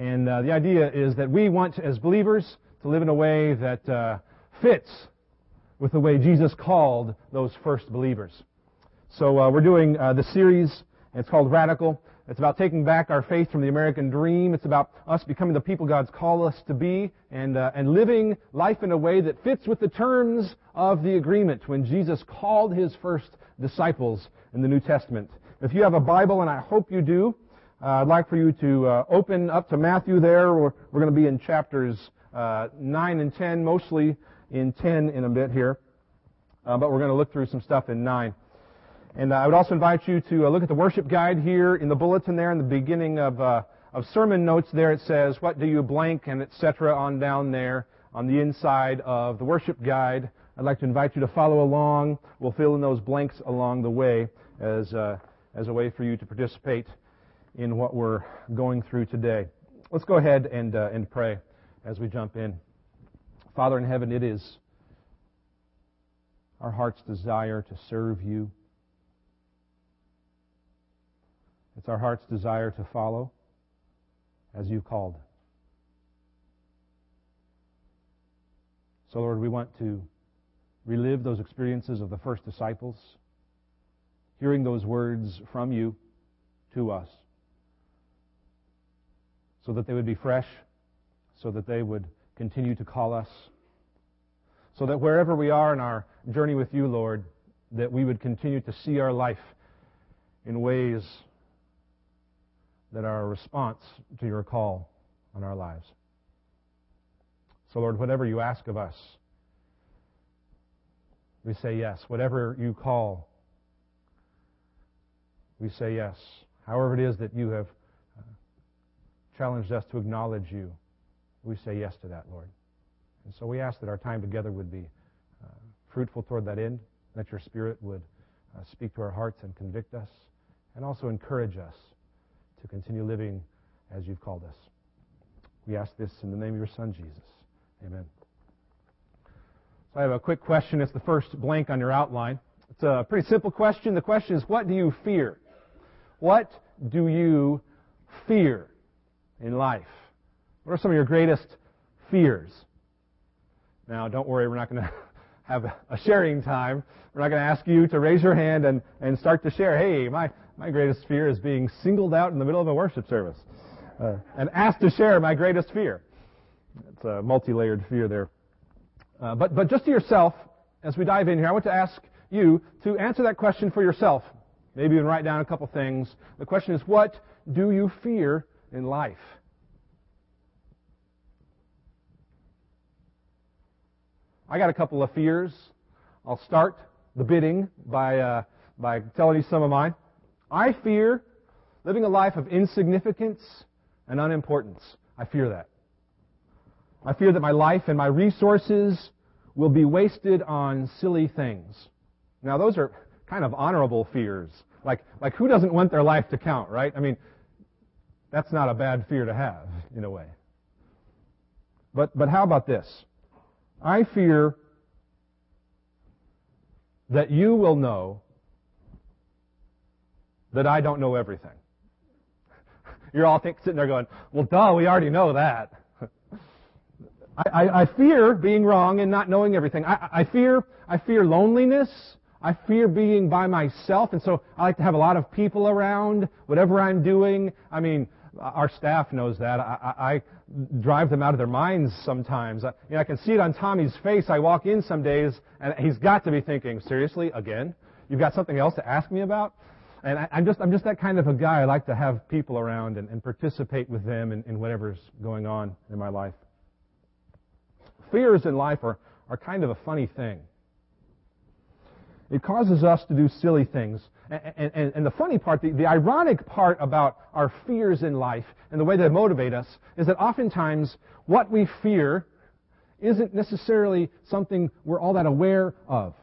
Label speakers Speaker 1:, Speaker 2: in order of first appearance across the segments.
Speaker 1: And uh, the idea is that we want, as believers, to live in a way that uh, fits with the way Jesus called those first believers. So uh, we're doing uh, the series. It's called Radical. It's about taking back our faith from the American dream. It's about us becoming the people God's called us to be and, uh, and living life in a way that fits with the terms of the agreement when Jesus called his first disciples in the New Testament. If you have a Bible, and I hope you do, I'd like for you to uh, open up to Matthew there. We're, we're going to be in chapters uh, 9 and 10, mostly in 10 in a bit here. Uh, but we're going to look through some stuff in 9. And uh, I would also invite you to uh, look at the worship guide here in the bulletin there in the beginning of, uh, of sermon notes there. It says, what do you blank and etc. on down there on the inside of the worship guide. I'd like to invite you to follow along. We'll fill in those blanks along the way as, uh, as a way for you to participate in what we're going through today. Let's go ahead and, uh, and pray as we jump in. Father in heaven, it is our heart's desire to serve you. It's our heart's desire to follow as you called. So, Lord, we want to relive those experiences of the first disciples, hearing those words from you to us, so that they would be fresh, so that they would continue to call us, so that wherever we are in our journey with you, Lord, that we would continue to see our life in ways that are a response to your call on our lives. So, Lord, whatever you ask of us, we say yes. Whatever you call, we say yes. However it is that you have challenged us to acknowledge you, we say yes to that, Lord. And so we ask that our time together would be uh, fruitful toward that end, that your Spirit would uh, speak to our hearts and convict us, and also encourage us to continue living as you've called us. We ask this in the name of your Son, Jesus. Amen. So I have a quick question. It's the first blank on your outline. It's a pretty simple question. The question is, what do you fear? What do you fear in life? What are some of your greatest fears? Now, don't worry, we're not going to have a sharing time. We're not going to ask you to raise your hand and, and start to share. Hey, my, my greatest fear is being singled out in the middle of a worship service uh, and asked to share my greatest fear. It's a multi-layered fear there. Uh, but, but just to yourself, as we dive in here, I want to ask you to answer that question for yourself. Maybe even write down a couple things. The question is, what do you fear in life? I got a couple of fears. I'll start the bidding by, uh, by telling you some of mine. I fear living a life of insignificance and unimportance. I fear that. I fear that my life and my resources will be wasted on silly things. Now, those are kind of honorable fears. Like, like who doesn't want their life to count, right? I mean, that's not a bad fear to have, in a way. But, but how about this? I fear that you will know that I don't know everything. You're all sitting there going, well, duh, we already know that. I, I, I, fear being wrong and not knowing everything. I, I fear, I fear loneliness. I fear being by myself, and so I like to have a lot of people around, whatever I'm doing. I mean, our staff knows that. I, I drive them out of their minds sometimes. I, you know, I can see it on Tommy's face. I walk in some days, and he's got to be thinking, seriously, again? You've got something else to ask me about? And I, am just, I'm just that kind of a guy. I like to have people around and, and participate with them in, in whatever's going on in my life. Fears in life are, are kind of a funny thing. It causes us to do silly things. And, and, and, the funny part, the, the ironic part about our fears in life and the way they motivate us is that oftentimes what we fear isn't necessarily something we're all that aware of.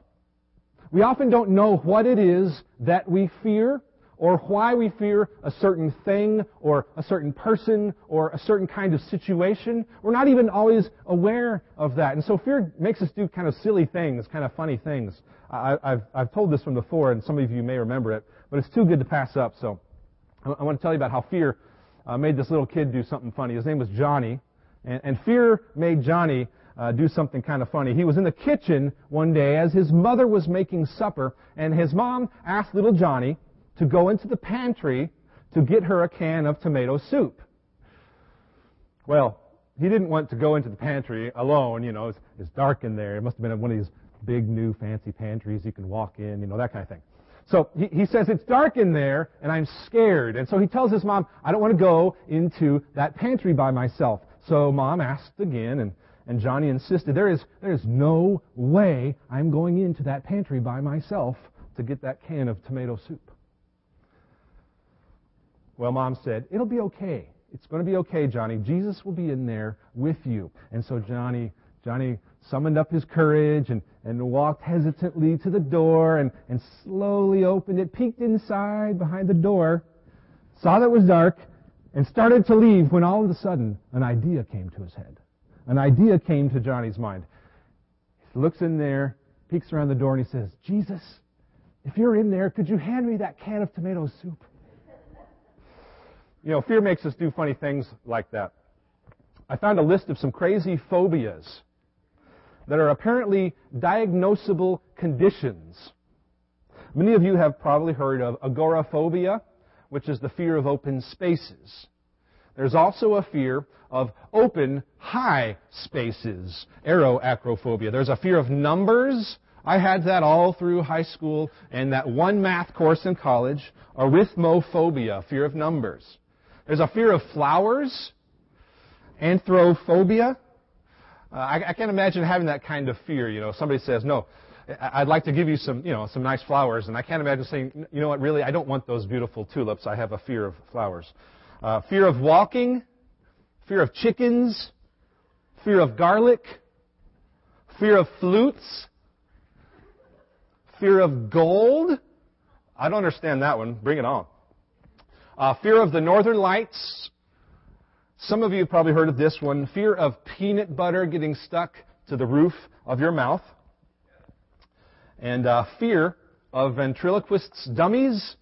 Speaker 1: We often don't know what it is that we fear or why we fear a certain thing or a certain person or a certain kind of situation. We're not even always aware of that. And so fear makes us do kind of silly things, kind of funny things. I, have I've told this from before, and some of you may remember it, but it's too good to pass up. So I, I want to tell you about how fear uh, made this little kid do something funny. His name was Johnny, and, and fear made Johnny uh, do something kind of funny. He was in the kitchen one day as his mother was making supper, and his mom asked little Johnny to go into the pantry to get her a can of tomato soup. Well, he didn't want to go into the pantry alone. You know, it's, it's dark in there. It must have been one of these big, new, fancy pantries you can walk in. You know, that kind of thing. So he, he says, it's dark in there and I'm scared. And so he tells his mom, I don't want to go into that pantry by myself. So mom asked again and, and Johnny insisted, there is, there is no way I'm going into that pantry by myself to get that can of tomato soup. Well, mom said, it'll be okay. It's going to be okay, Johnny. Jesus will be in there with you. And so Johnny, Johnny summoned up his courage and, and walked hesitantly to the door and, and slowly opened it, peeked inside behind the door, saw that it was dark, and started to leave when all of a sudden an idea came to his head. An idea came to Johnny's mind. He looks in there, peeks around the door, and he says, Jesus, if you're in there, could you hand me that can of tomato soup? You know, fear makes us do funny things like that. I found a list of some crazy phobias that are apparently diagnosable conditions. Many of you have probably heard of agoraphobia, which is the fear of open spaces. There's also a fear of open, high spaces, aeroacrophobia. There's a fear of numbers. I had that all through high school and that one math course in college, arithmophobia, fear of numbers. There's a fear of flowers, anthrophobia. Uh, I, I can't imagine having that kind of fear. You know, somebody says, "No, I'd like to give you some, you know, some nice flowers," and I can't imagine saying, "You know what? Really, I don't want those beautiful tulips. I have a fear of flowers." Uh, fear of walking, fear of chickens, fear of garlic, fear of flutes, fear of gold. I don't understand that one. Bring it on. Uh, fear of the northern lights. Some of you have probably heard of this one. Fear of peanut butter getting stuck to the roof of your mouth. And uh, fear of ventriloquists' dummies,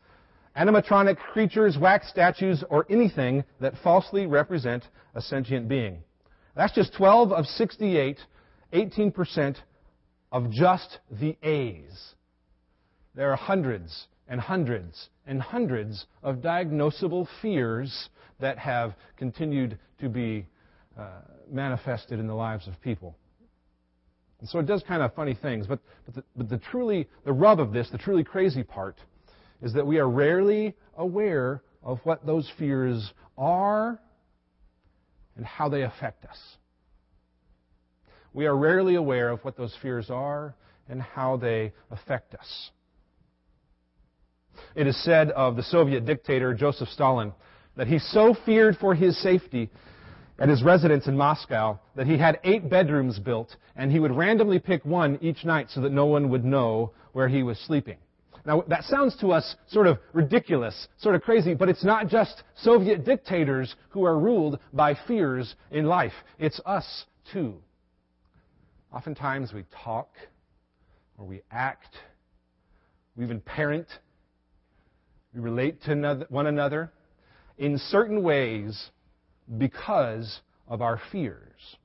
Speaker 1: animatronic creatures, wax statues, or anything that falsely represent a sentient being. That's just 12 of 68, 18% of just the A's. There are hundreds and hundreds and hundreds of diagnosable fears that have continued to be uh, manifested in the lives of people. And so it does kind of funny things, but, but, the, but the truly, the rub of this, the truly crazy part, is that we are rarely aware of what those fears are and how they affect us. We are rarely aware of what those fears are and how they affect us. It is said of the Soviet dictator Joseph Stalin that he so feared for his safety at his residence in Moscow that he had eight bedrooms built and he would randomly pick one each night so that no one would know where he was sleeping. Now, that sounds to us sort of ridiculous, sort of crazy, but it's not just Soviet dictators who are ruled by fears in life. It's us, too. Oftentimes we talk, or we act, we even parent we relate to one another in certain ways because of our fears.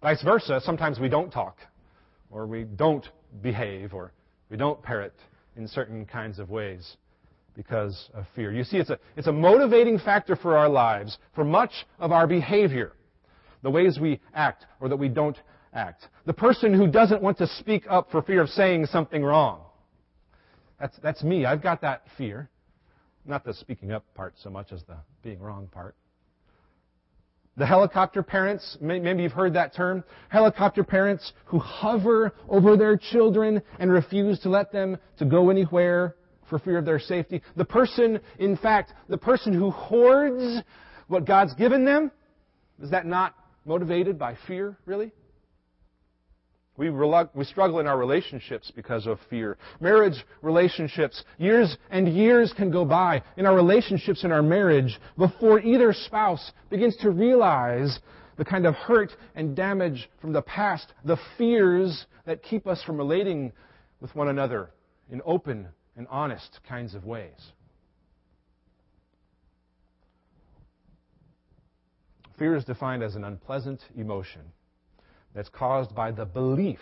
Speaker 1: Vice versa, sometimes we don't talk, or we don't behave, or we don't parrot in certain kinds of ways because of fear. You see, it's a, it's a motivating factor for our lives, for much of our behavior, the ways we act or that we don't act. The person who doesn't want to speak up for fear of saying something wrong. That's, that's me. I've got that fear. Not the speaking up part so much as the being wrong part. The helicopter parents, maybe you've heard that term. Helicopter parents who hover over their children and refuse to let them to go anywhere for fear of their safety. The person, in fact, the person who hoards what God's given them, is that not motivated by fear, really? We, we struggle in our relationships because of fear. Marriage relationships, years and years can go by in our relationships in our marriage before either spouse begins to realize the kind of hurt and damage from the past, the fears that keep us from relating with one another in open and honest kinds of ways. Fear is defined as an unpleasant emotion that's caused by the belief,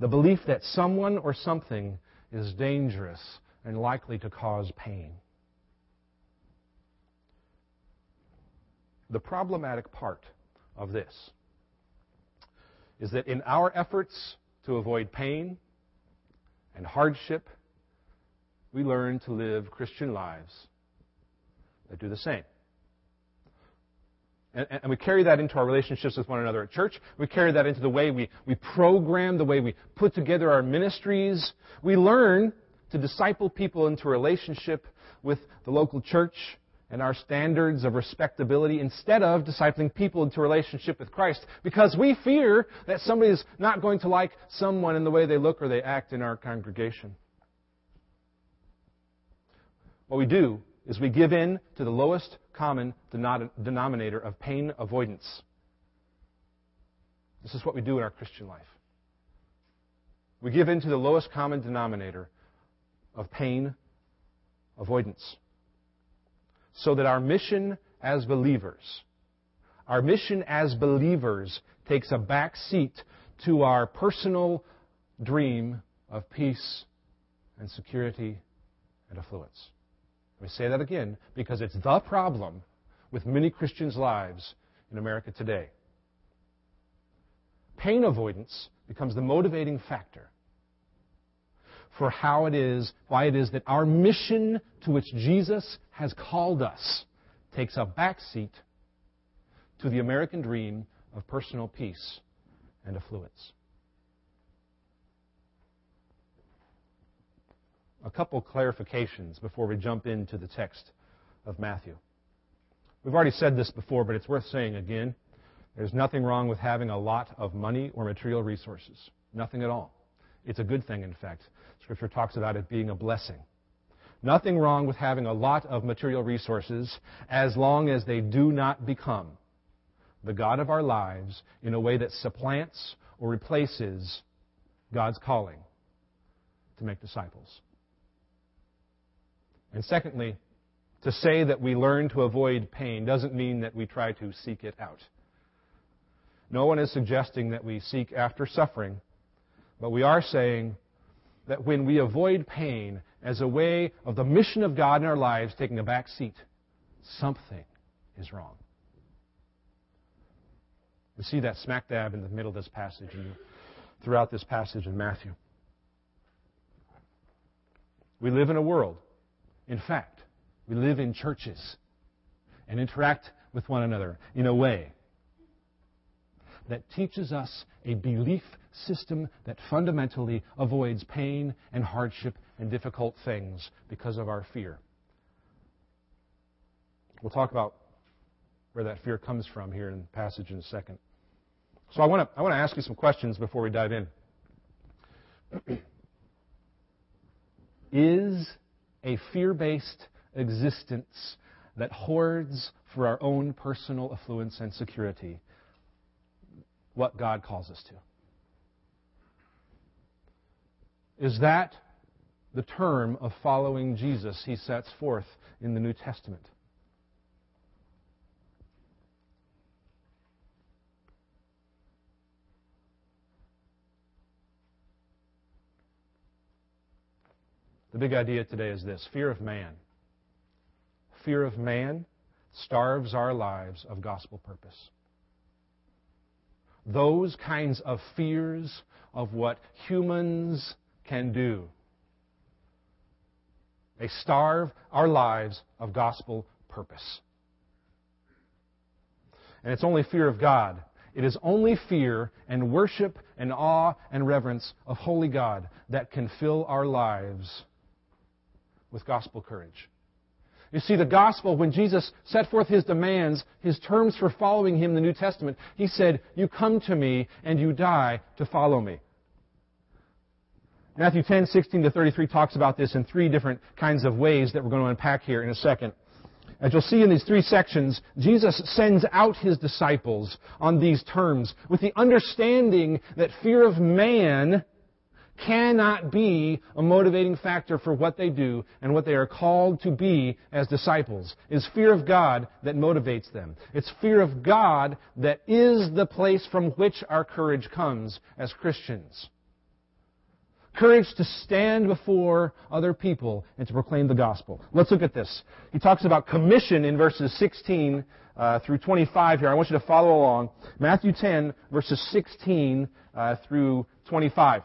Speaker 1: the belief that someone or something is dangerous and likely to cause pain. The problematic part of this is that in our efforts to avoid pain and hardship, we learn to live Christian lives that do the same. And, and, we carry that into our relationships with one another at church. We carry that into the way we, we program, the way we put together our ministries. We learn to disciple people into relationship with the local church and our standards of respectability instead of discipling people into relationship with Christ because we fear that somebody is not going to like someone in the way they look or they act in our congregation. What we do is we give in to the lowest common denominator of pain avoidance. This is what we do in our Christian life. We give in to the lowest common denominator of pain avoidance. So that our mission as believers, our mission as believers takes a back seat to our personal dream of peace and security and affluence. Let me say that again because it's the problem with many Christians' lives in America today. Pain avoidance becomes the motivating factor for how it is, why it is that our mission to which Jesus has called us takes a backseat to the American dream of personal peace and affluence. A couple clarifications before we jump into the text of Matthew. We've already said this before, but it's worth saying again. There's nothing wrong with having a lot of money or material resources. Nothing at all. It's a good thing, in fact. Scripture talks about it being a blessing. Nothing wrong with having a lot of material resources as long as they do not become the God of our lives in a way that supplants or replaces God's calling to make disciples. And secondly, to say that we learn to avoid pain doesn't mean that we try to seek it out. No one is suggesting that we seek after suffering, but we are saying that when we avoid pain as a way of the mission of God in our lives taking a back seat, something is wrong. We see that smack dab in the middle of this passage and throughout this passage in Matthew. We live in a world in fact, we live in churches and interact with one another in a way that teaches us a belief system that fundamentally avoids pain and hardship and difficult things because of our fear. We'll talk about where that fear comes from here in the passage in a second. So I want to I want to ask you some questions before we dive in. Is a fear based existence that hoards for our own personal affluence and security what God calls us to. Is that the term of following Jesus he sets forth in the New Testament? The big idea today is this fear of man. Fear of man starves our lives of gospel purpose. Those kinds of fears of what humans can do. They starve our lives of gospel purpose. And it's only fear of God. It is only fear and worship and awe and reverence of holy God that can fill our lives with gospel courage. You see, the gospel, when Jesus set forth his demands, his terms for following him in the New Testament, he said, You come to me and you die to follow me. Matthew 10, 16 to 33 talks about this in three different kinds of ways that we're going to unpack here in a second. As you'll see in these three sections, Jesus sends out his disciples on these terms with the understanding that fear of man cannot be a motivating factor for what they do and what they are called to be as disciples. It's fear of God that motivates them. It's fear of God that is the place from which our courage comes as Christians. Courage to stand before other people and to proclaim the gospel. Let's look at this. He talks about commission in verses 16 uh, through 25 here. I want you to follow along. Matthew 10, verses 16 uh, through 25.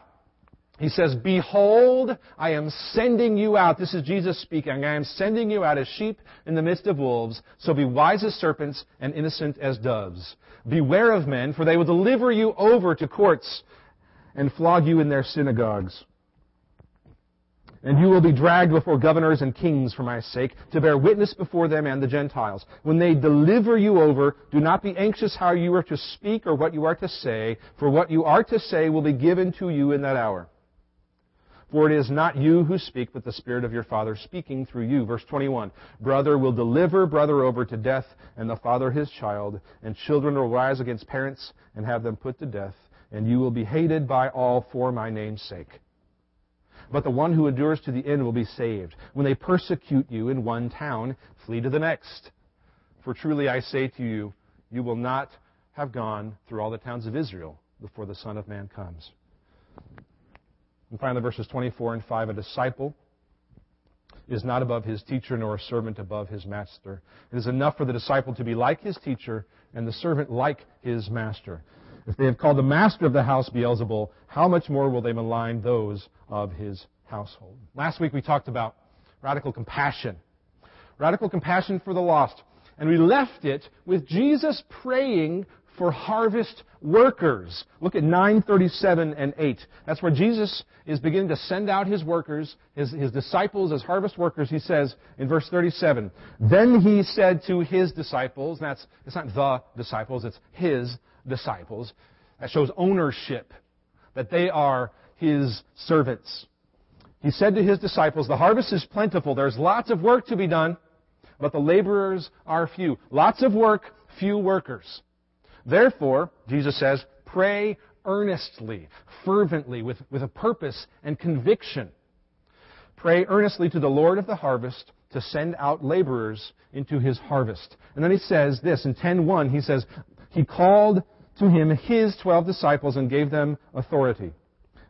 Speaker 1: He says, Behold, I am sending you out. This is Jesus speaking. I am sending you out as sheep in the midst of wolves. So be wise as serpents and innocent as doves. Beware of men, for they will deliver you over to courts and flog you in their synagogues. And you will be dragged before governors and kings for my sake, to bear witness before them and the Gentiles. When they deliver you over, do not be anxious how you are to speak or what you are to say, for what you are to say will be given to you in that hour. For it is not you who speak, but the Spirit of your Father speaking through you. Verse 21. Brother will deliver brother over to death, and the father his child, and children will rise against parents and have them put to death, and you will be hated by all for my name's sake. But the one who endures to the end will be saved. When they persecute you in one town, flee to the next. For truly I say to you, you will not have gone through all the towns of Israel before the Son of Man comes. And finally, verses 24 and 5, a disciple is not above his teacher, nor a servant above his master. It is enough for the disciple to be like his teacher, and the servant like his master. If they have called the master of the house Beelzebul, how much more will they malign those of his household? Last week we talked about radical compassion. Radical compassion for the lost. And we left it with Jesus praying for harvest workers. Look at 937 and 8. That's where Jesus is beginning to send out his workers, his, his disciples as harvest workers. He says in verse 37, Then he said to his disciples, that's, it's not the disciples, it's his disciples. That shows ownership, that they are his servants. He said to his disciples, The harvest is plentiful. There's lots of work to be done, but the laborers are few. Lots of work, few workers. Therefore, Jesus says, pray earnestly, fervently, with, with a purpose and conviction. Pray earnestly to the Lord of the harvest to send out laborers into his harvest. And then he says this in 10:1 he says he called to him his 12 disciples and gave them authority.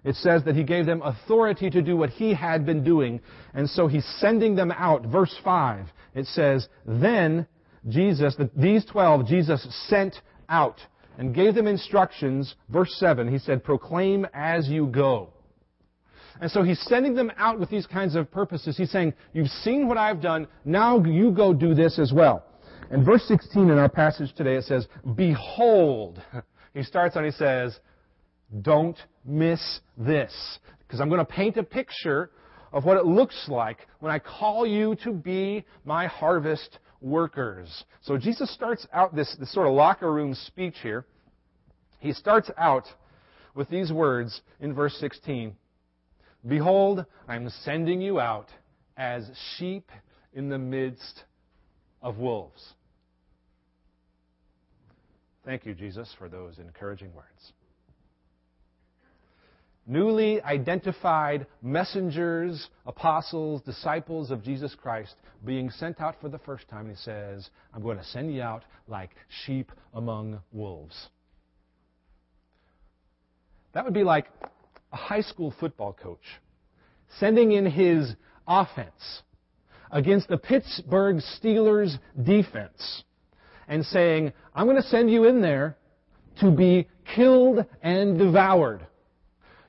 Speaker 1: It says that he gave them authority to do what he had been doing, and so he's sending them out. Verse 5, it says, Then Jesus, these 12, Jesus sent out and gave them instructions. Verse 7, he said, proclaim as you go. And so he's sending them out with these kinds of purposes. He's saying, you've seen what I've done, now you go do this as well. And verse 16 in our passage today, it says, behold. He starts on, he says, don't miss this. Because I'm going to paint a picture of what it looks like when I call you to be my harvest workers. So Jesus starts out this, this sort of locker room speech here. He starts out with these words in verse 16 Behold, I'm sending you out as sheep in the midst of wolves. Thank you, Jesus, for those encouraging words newly identified messengers, apostles, disciples of Jesus Christ being sent out for the first time. And he says, I'm going to send you out like sheep among wolves. That would be like a high school football coach sending in his offense against the Pittsburgh Steelers defense and saying, I'm going to send you in there to be killed and devoured.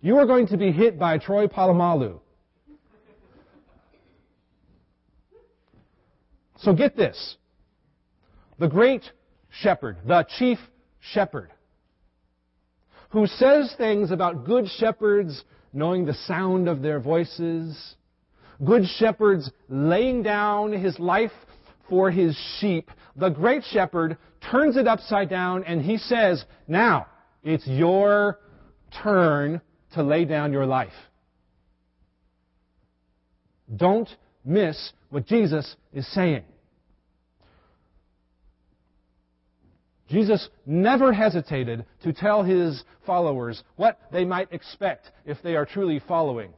Speaker 1: You are going to be hit by Troy Polamalu. So get this. The great shepherd, the chief shepherd, who says things about good shepherds knowing the sound of their voices, good shepherds laying down his life for his sheep, the great shepherd turns it upside down and he says, now, it's your turn to lay down your life. Don't miss what Jesus is saying. Jesus never hesitated to tell his followers what they might expect if they are truly following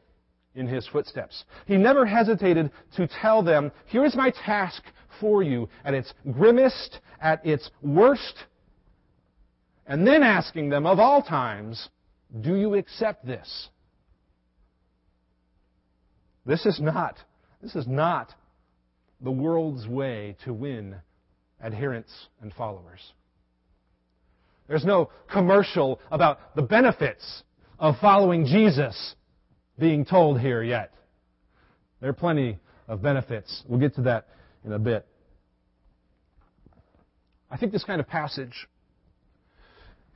Speaker 1: in his footsteps. He never hesitated to tell them, here is my task for you at its grimmest, at its worst, and then asking them of all times, do you accept this? This is not, this is not the world's way to win adherents and followers. There's no commercial about the benefits of following Jesus being told here yet. There are plenty of benefits. We'll get to that in a bit. I think this kind of passage,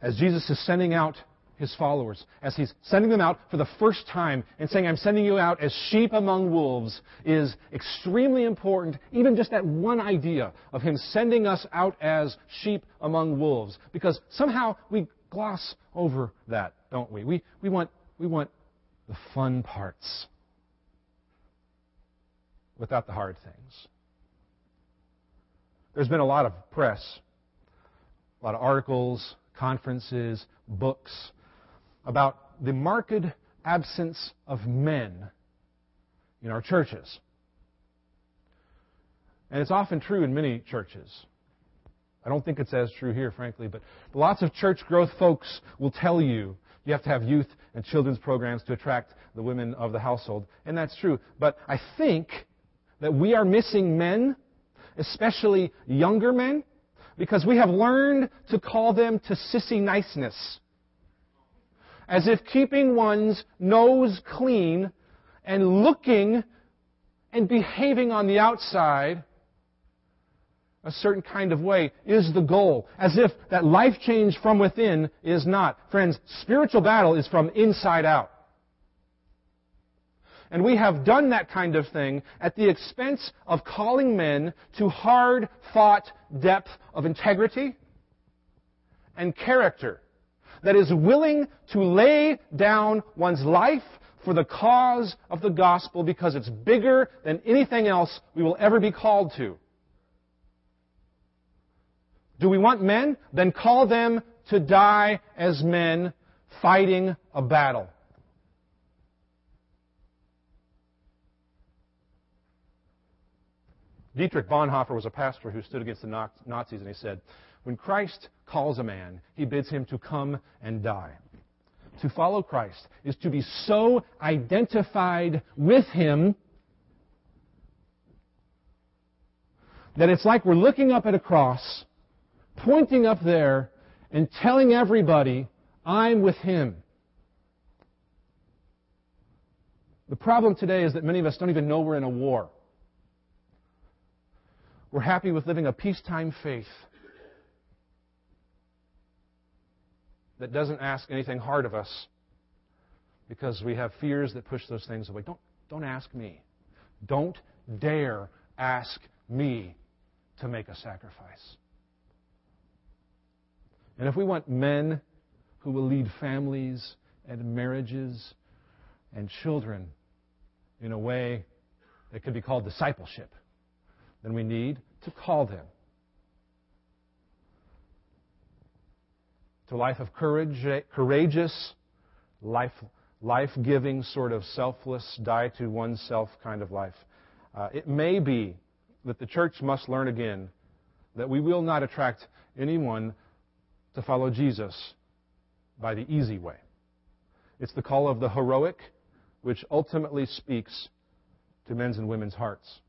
Speaker 1: as Jesus is sending out his followers, as he's sending them out for the first time and saying, I'm sending you out as sheep among wolves, is extremely important, even just that one idea of him sending us out as sheep among wolves. Because somehow we gloss over that, don't we? We, we, want, we want the fun parts without the hard things. There's been a lot of press, a lot of articles, conferences, books about the marked absence of men in our churches. And it's often true in many churches. I don't think it's as true here, frankly, but lots of church growth folks will tell you you have to have youth and children's programs to attract the women of the household. And that's true. But I think that we are missing men, especially younger men, because we have learned to call them to sissy niceness as if keeping one's nose clean and looking and behaving on the outside a certain kind of way is the goal. As if that life change from within is not. Friends, spiritual battle is from inside out. And we have done that kind of thing at the expense of calling men to hard fought depth of integrity and character that is willing to lay down one's life for the cause of the gospel because it's bigger than anything else we will ever be called to. Do we want men? Then call them to die as men fighting a battle. Dietrich Bonhoeffer was a pastor who stood against the Nazis and he said, when Christ calls a man, he bids him to come and die. To follow Christ is to be so identified with him that it's like we're looking up at a cross, pointing up there, and telling everybody, I'm with him. The problem today is that many of us don't even know we're in a war. We're happy with living a peacetime faith. That doesn't ask anything hard of us because we have fears that push those things away. Don't, don't ask me. Don't dare ask me to make a sacrifice. And if we want men who will lead families and marriages and children in a way that could be called discipleship, then we need to call them to a life of courage, courageous, life, life-giving, sort of selfless, die to oneself kind of life. Uh, it may be that the church must learn again that we will not attract anyone to follow Jesus by the easy way. It's the call of the heroic, which ultimately speaks to men's and women's hearts.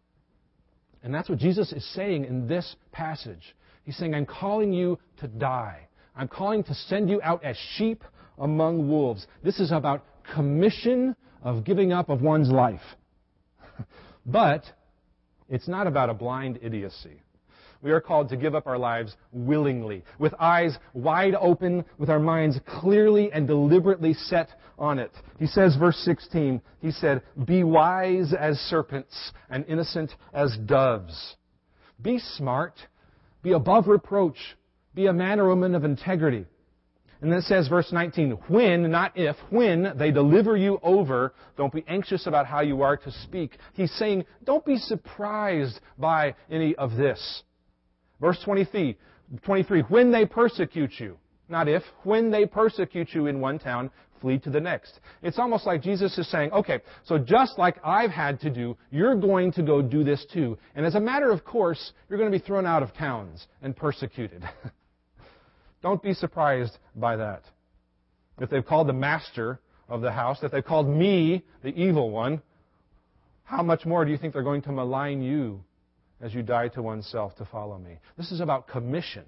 Speaker 1: And that's what Jesus is saying in this passage. He's saying, I'm calling you to die. I'm calling to send you out as sheep among wolves. This is about commission of giving up of one's life. but it's not about a blind idiocy. We are called to give up our lives willingly, with eyes wide open, with our minds clearly and deliberately set on it. He says, verse 16, he said, Be wise as serpents and innocent as doves. Be smart. Be above reproach. Be a man or woman of integrity. And then it says, verse 19, when, not if, when they deliver you over, don't be anxious about how you are to speak. He's saying, don't be surprised by any of this. Verse 23, 23, when they persecute you. Not if. When they persecute you in one town, flee to the next. It's almost like Jesus is saying, okay, so just like I've had to do, you're going to go do this too. And as a matter of course, you're going to be thrown out of towns and persecuted. Don't be surprised by that. If they've called the master of the house, if they've called me the evil one, how much more do you think they're going to malign you as you die to oneself to follow me? This is about commission.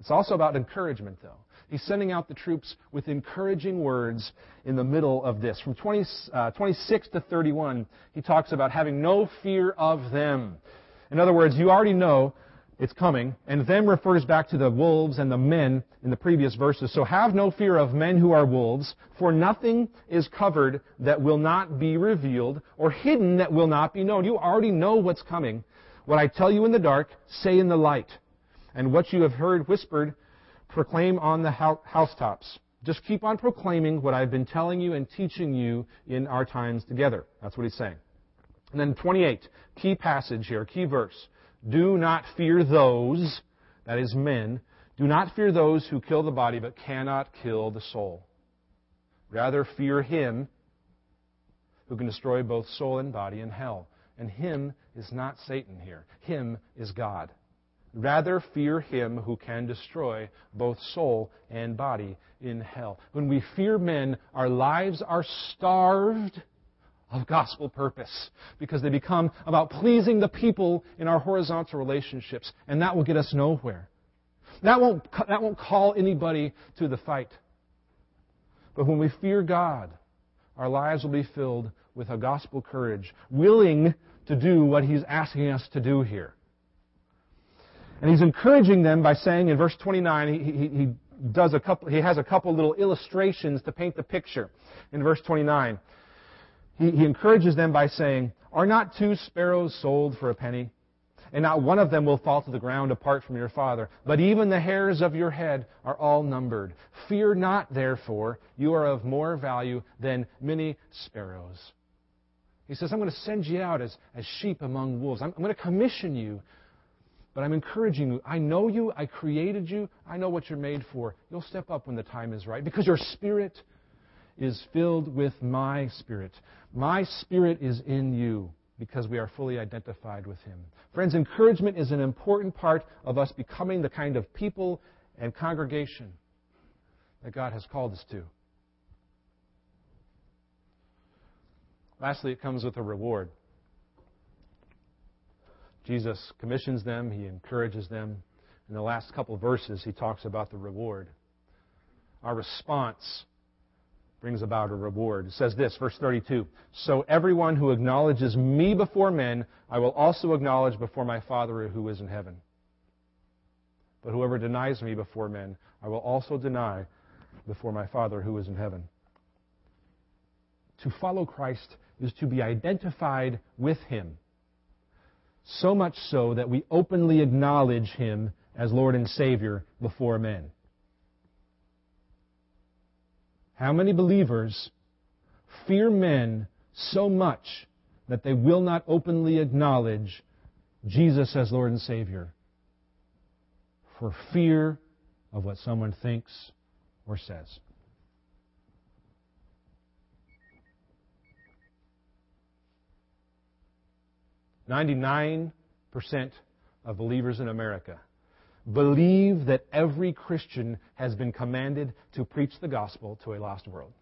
Speaker 1: It's also about encouragement, though. He's sending out the troops with encouraging words in the middle of this. From 20, uh, 26 to 31, he talks about having no fear of them. In other words, you already know it's coming. And them refers back to the wolves and the men in the previous verses. So have no fear of men who are wolves, for nothing is covered that will not be revealed, or hidden that will not be known. You already know what's coming. What I tell you in the dark, say in the light. And what you have heard whispered, proclaim on the housetops. Just keep on proclaiming what I've been telling you and teaching you in our times together. That's what he's saying. And then 28, key passage here, key verse. Do not fear those, that is men, do not fear those who kill the body but cannot kill the soul. Rather fear him who can destroy both soul and body in hell. And him is not Satan here. Him is God. Rather fear him who can destroy both soul and body in hell. When we fear men, our lives are starved of gospel purpose because they become about pleasing the people in our horizontal relationships, and that will get us nowhere. That won't, that won't call anybody to the fight. But when we fear God, our lives will be filled with a gospel courage, willing to do what He's asking us to do here. And He's encouraging them by saying in verse 29, he, he, he does a couple, he has a couple little illustrations to paint the picture. In verse 29, he, he encourages them by saying, Are not two sparrows sold for a penny? And not one of them will fall to the ground apart from your Father. But even the hairs of your head are all numbered. Fear not, therefore, you are of more value than many sparrows. He says, I'm going to send you out as, as sheep among wolves. I'm, I'm going to commission you. But I'm encouraging you. I know you. I created you. I know what you're made for. You'll step up when the time is right because your spirit is filled with my spirit. My spirit is in you because we are fully identified with him. Friends, encouragement is an important part of us becoming the kind of people and congregation that God has called us to. Lastly, it comes with a reward. Jesus commissions them, he encourages them. In the last couple verses, he talks about the reward. Our response brings about a reward. It says this, verse 32 So everyone who acknowledges me before men, I will also acknowledge before my Father who is in heaven. But whoever denies me before men, I will also deny before my Father who is in heaven. To follow Christ is to be identified with Him. So much so that we openly acknowledge Him as Lord and Savior before men. How many believers fear men so much that they will not openly acknowledge Jesus as Lord and Savior for fear of what someone thinks or says? Ninety-nine percent of believers in America believe that every Christian has been commanded to preach the gospel to a lost world.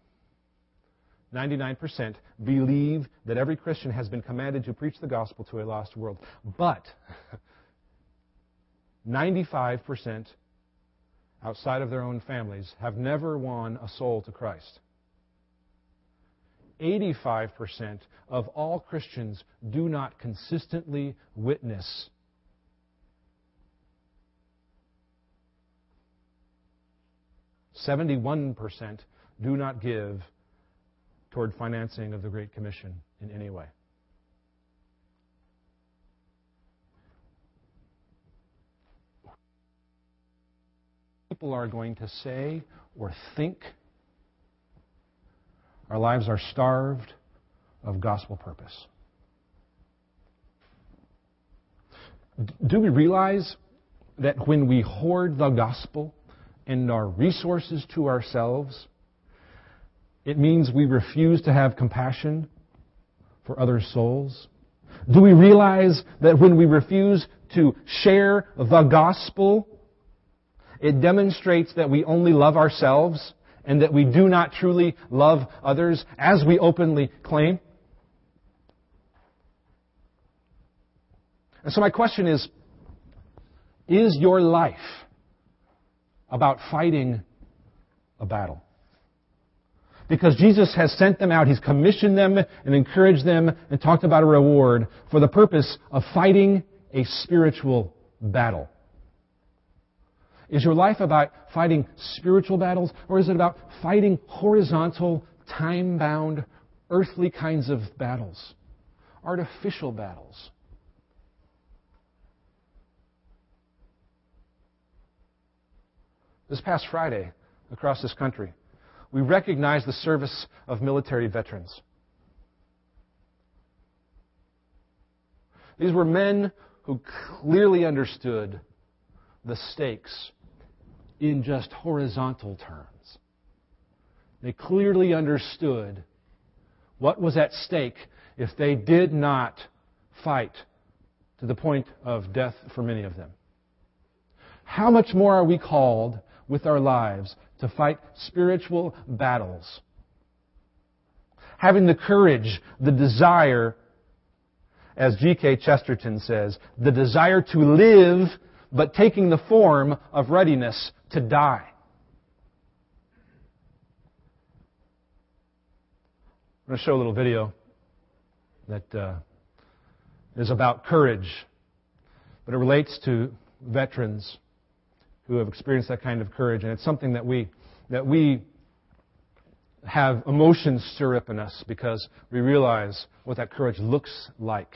Speaker 1: 99% believe that every Christian has been commanded to preach the gospel to a lost world. But 95% outside of their own families have never won a soul to Christ. 85% of all Christians do not consistently witness 71% do not give toward financing of the Great Commission in any way. People are going to say or think our lives are starved of gospel purpose. Do we realize that when we hoard the gospel and our resources to ourselves, it means we refuse to have compassion for other souls? Do we realize that when we refuse to share the gospel, it demonstrates that we only love ourselves and that we do not truly love others as we openly claim? And so my question is, is your life about fighting a battle? Because Jesus has sent them out, He's commissioned them and encouraged them and talked about a reward for the purpose of fighting a spiritual battle. Is your life about fighting spiritual battles or is it about fighting horizontal, time bound, earthly kinds of battles? Artificial battles? This past Friday, across this country, we recognized the service of military veterans. These were men who clearly understood the stakes in just horizontal terms. They clearly understood what was at stake if they did not fight to the point of death for many of them. How much more are we called with our lives to fight spiritual battles. Having the courage, the desire, as G.K. Chesterton says, the desire to live, but taking the form of readiness to die. I'm going to show a little video that uh, is about courage, but it relates to veterans who have experienced that kind of courage. And it's something that we, that we have emotions stir up in us because we realize what that courage looks like.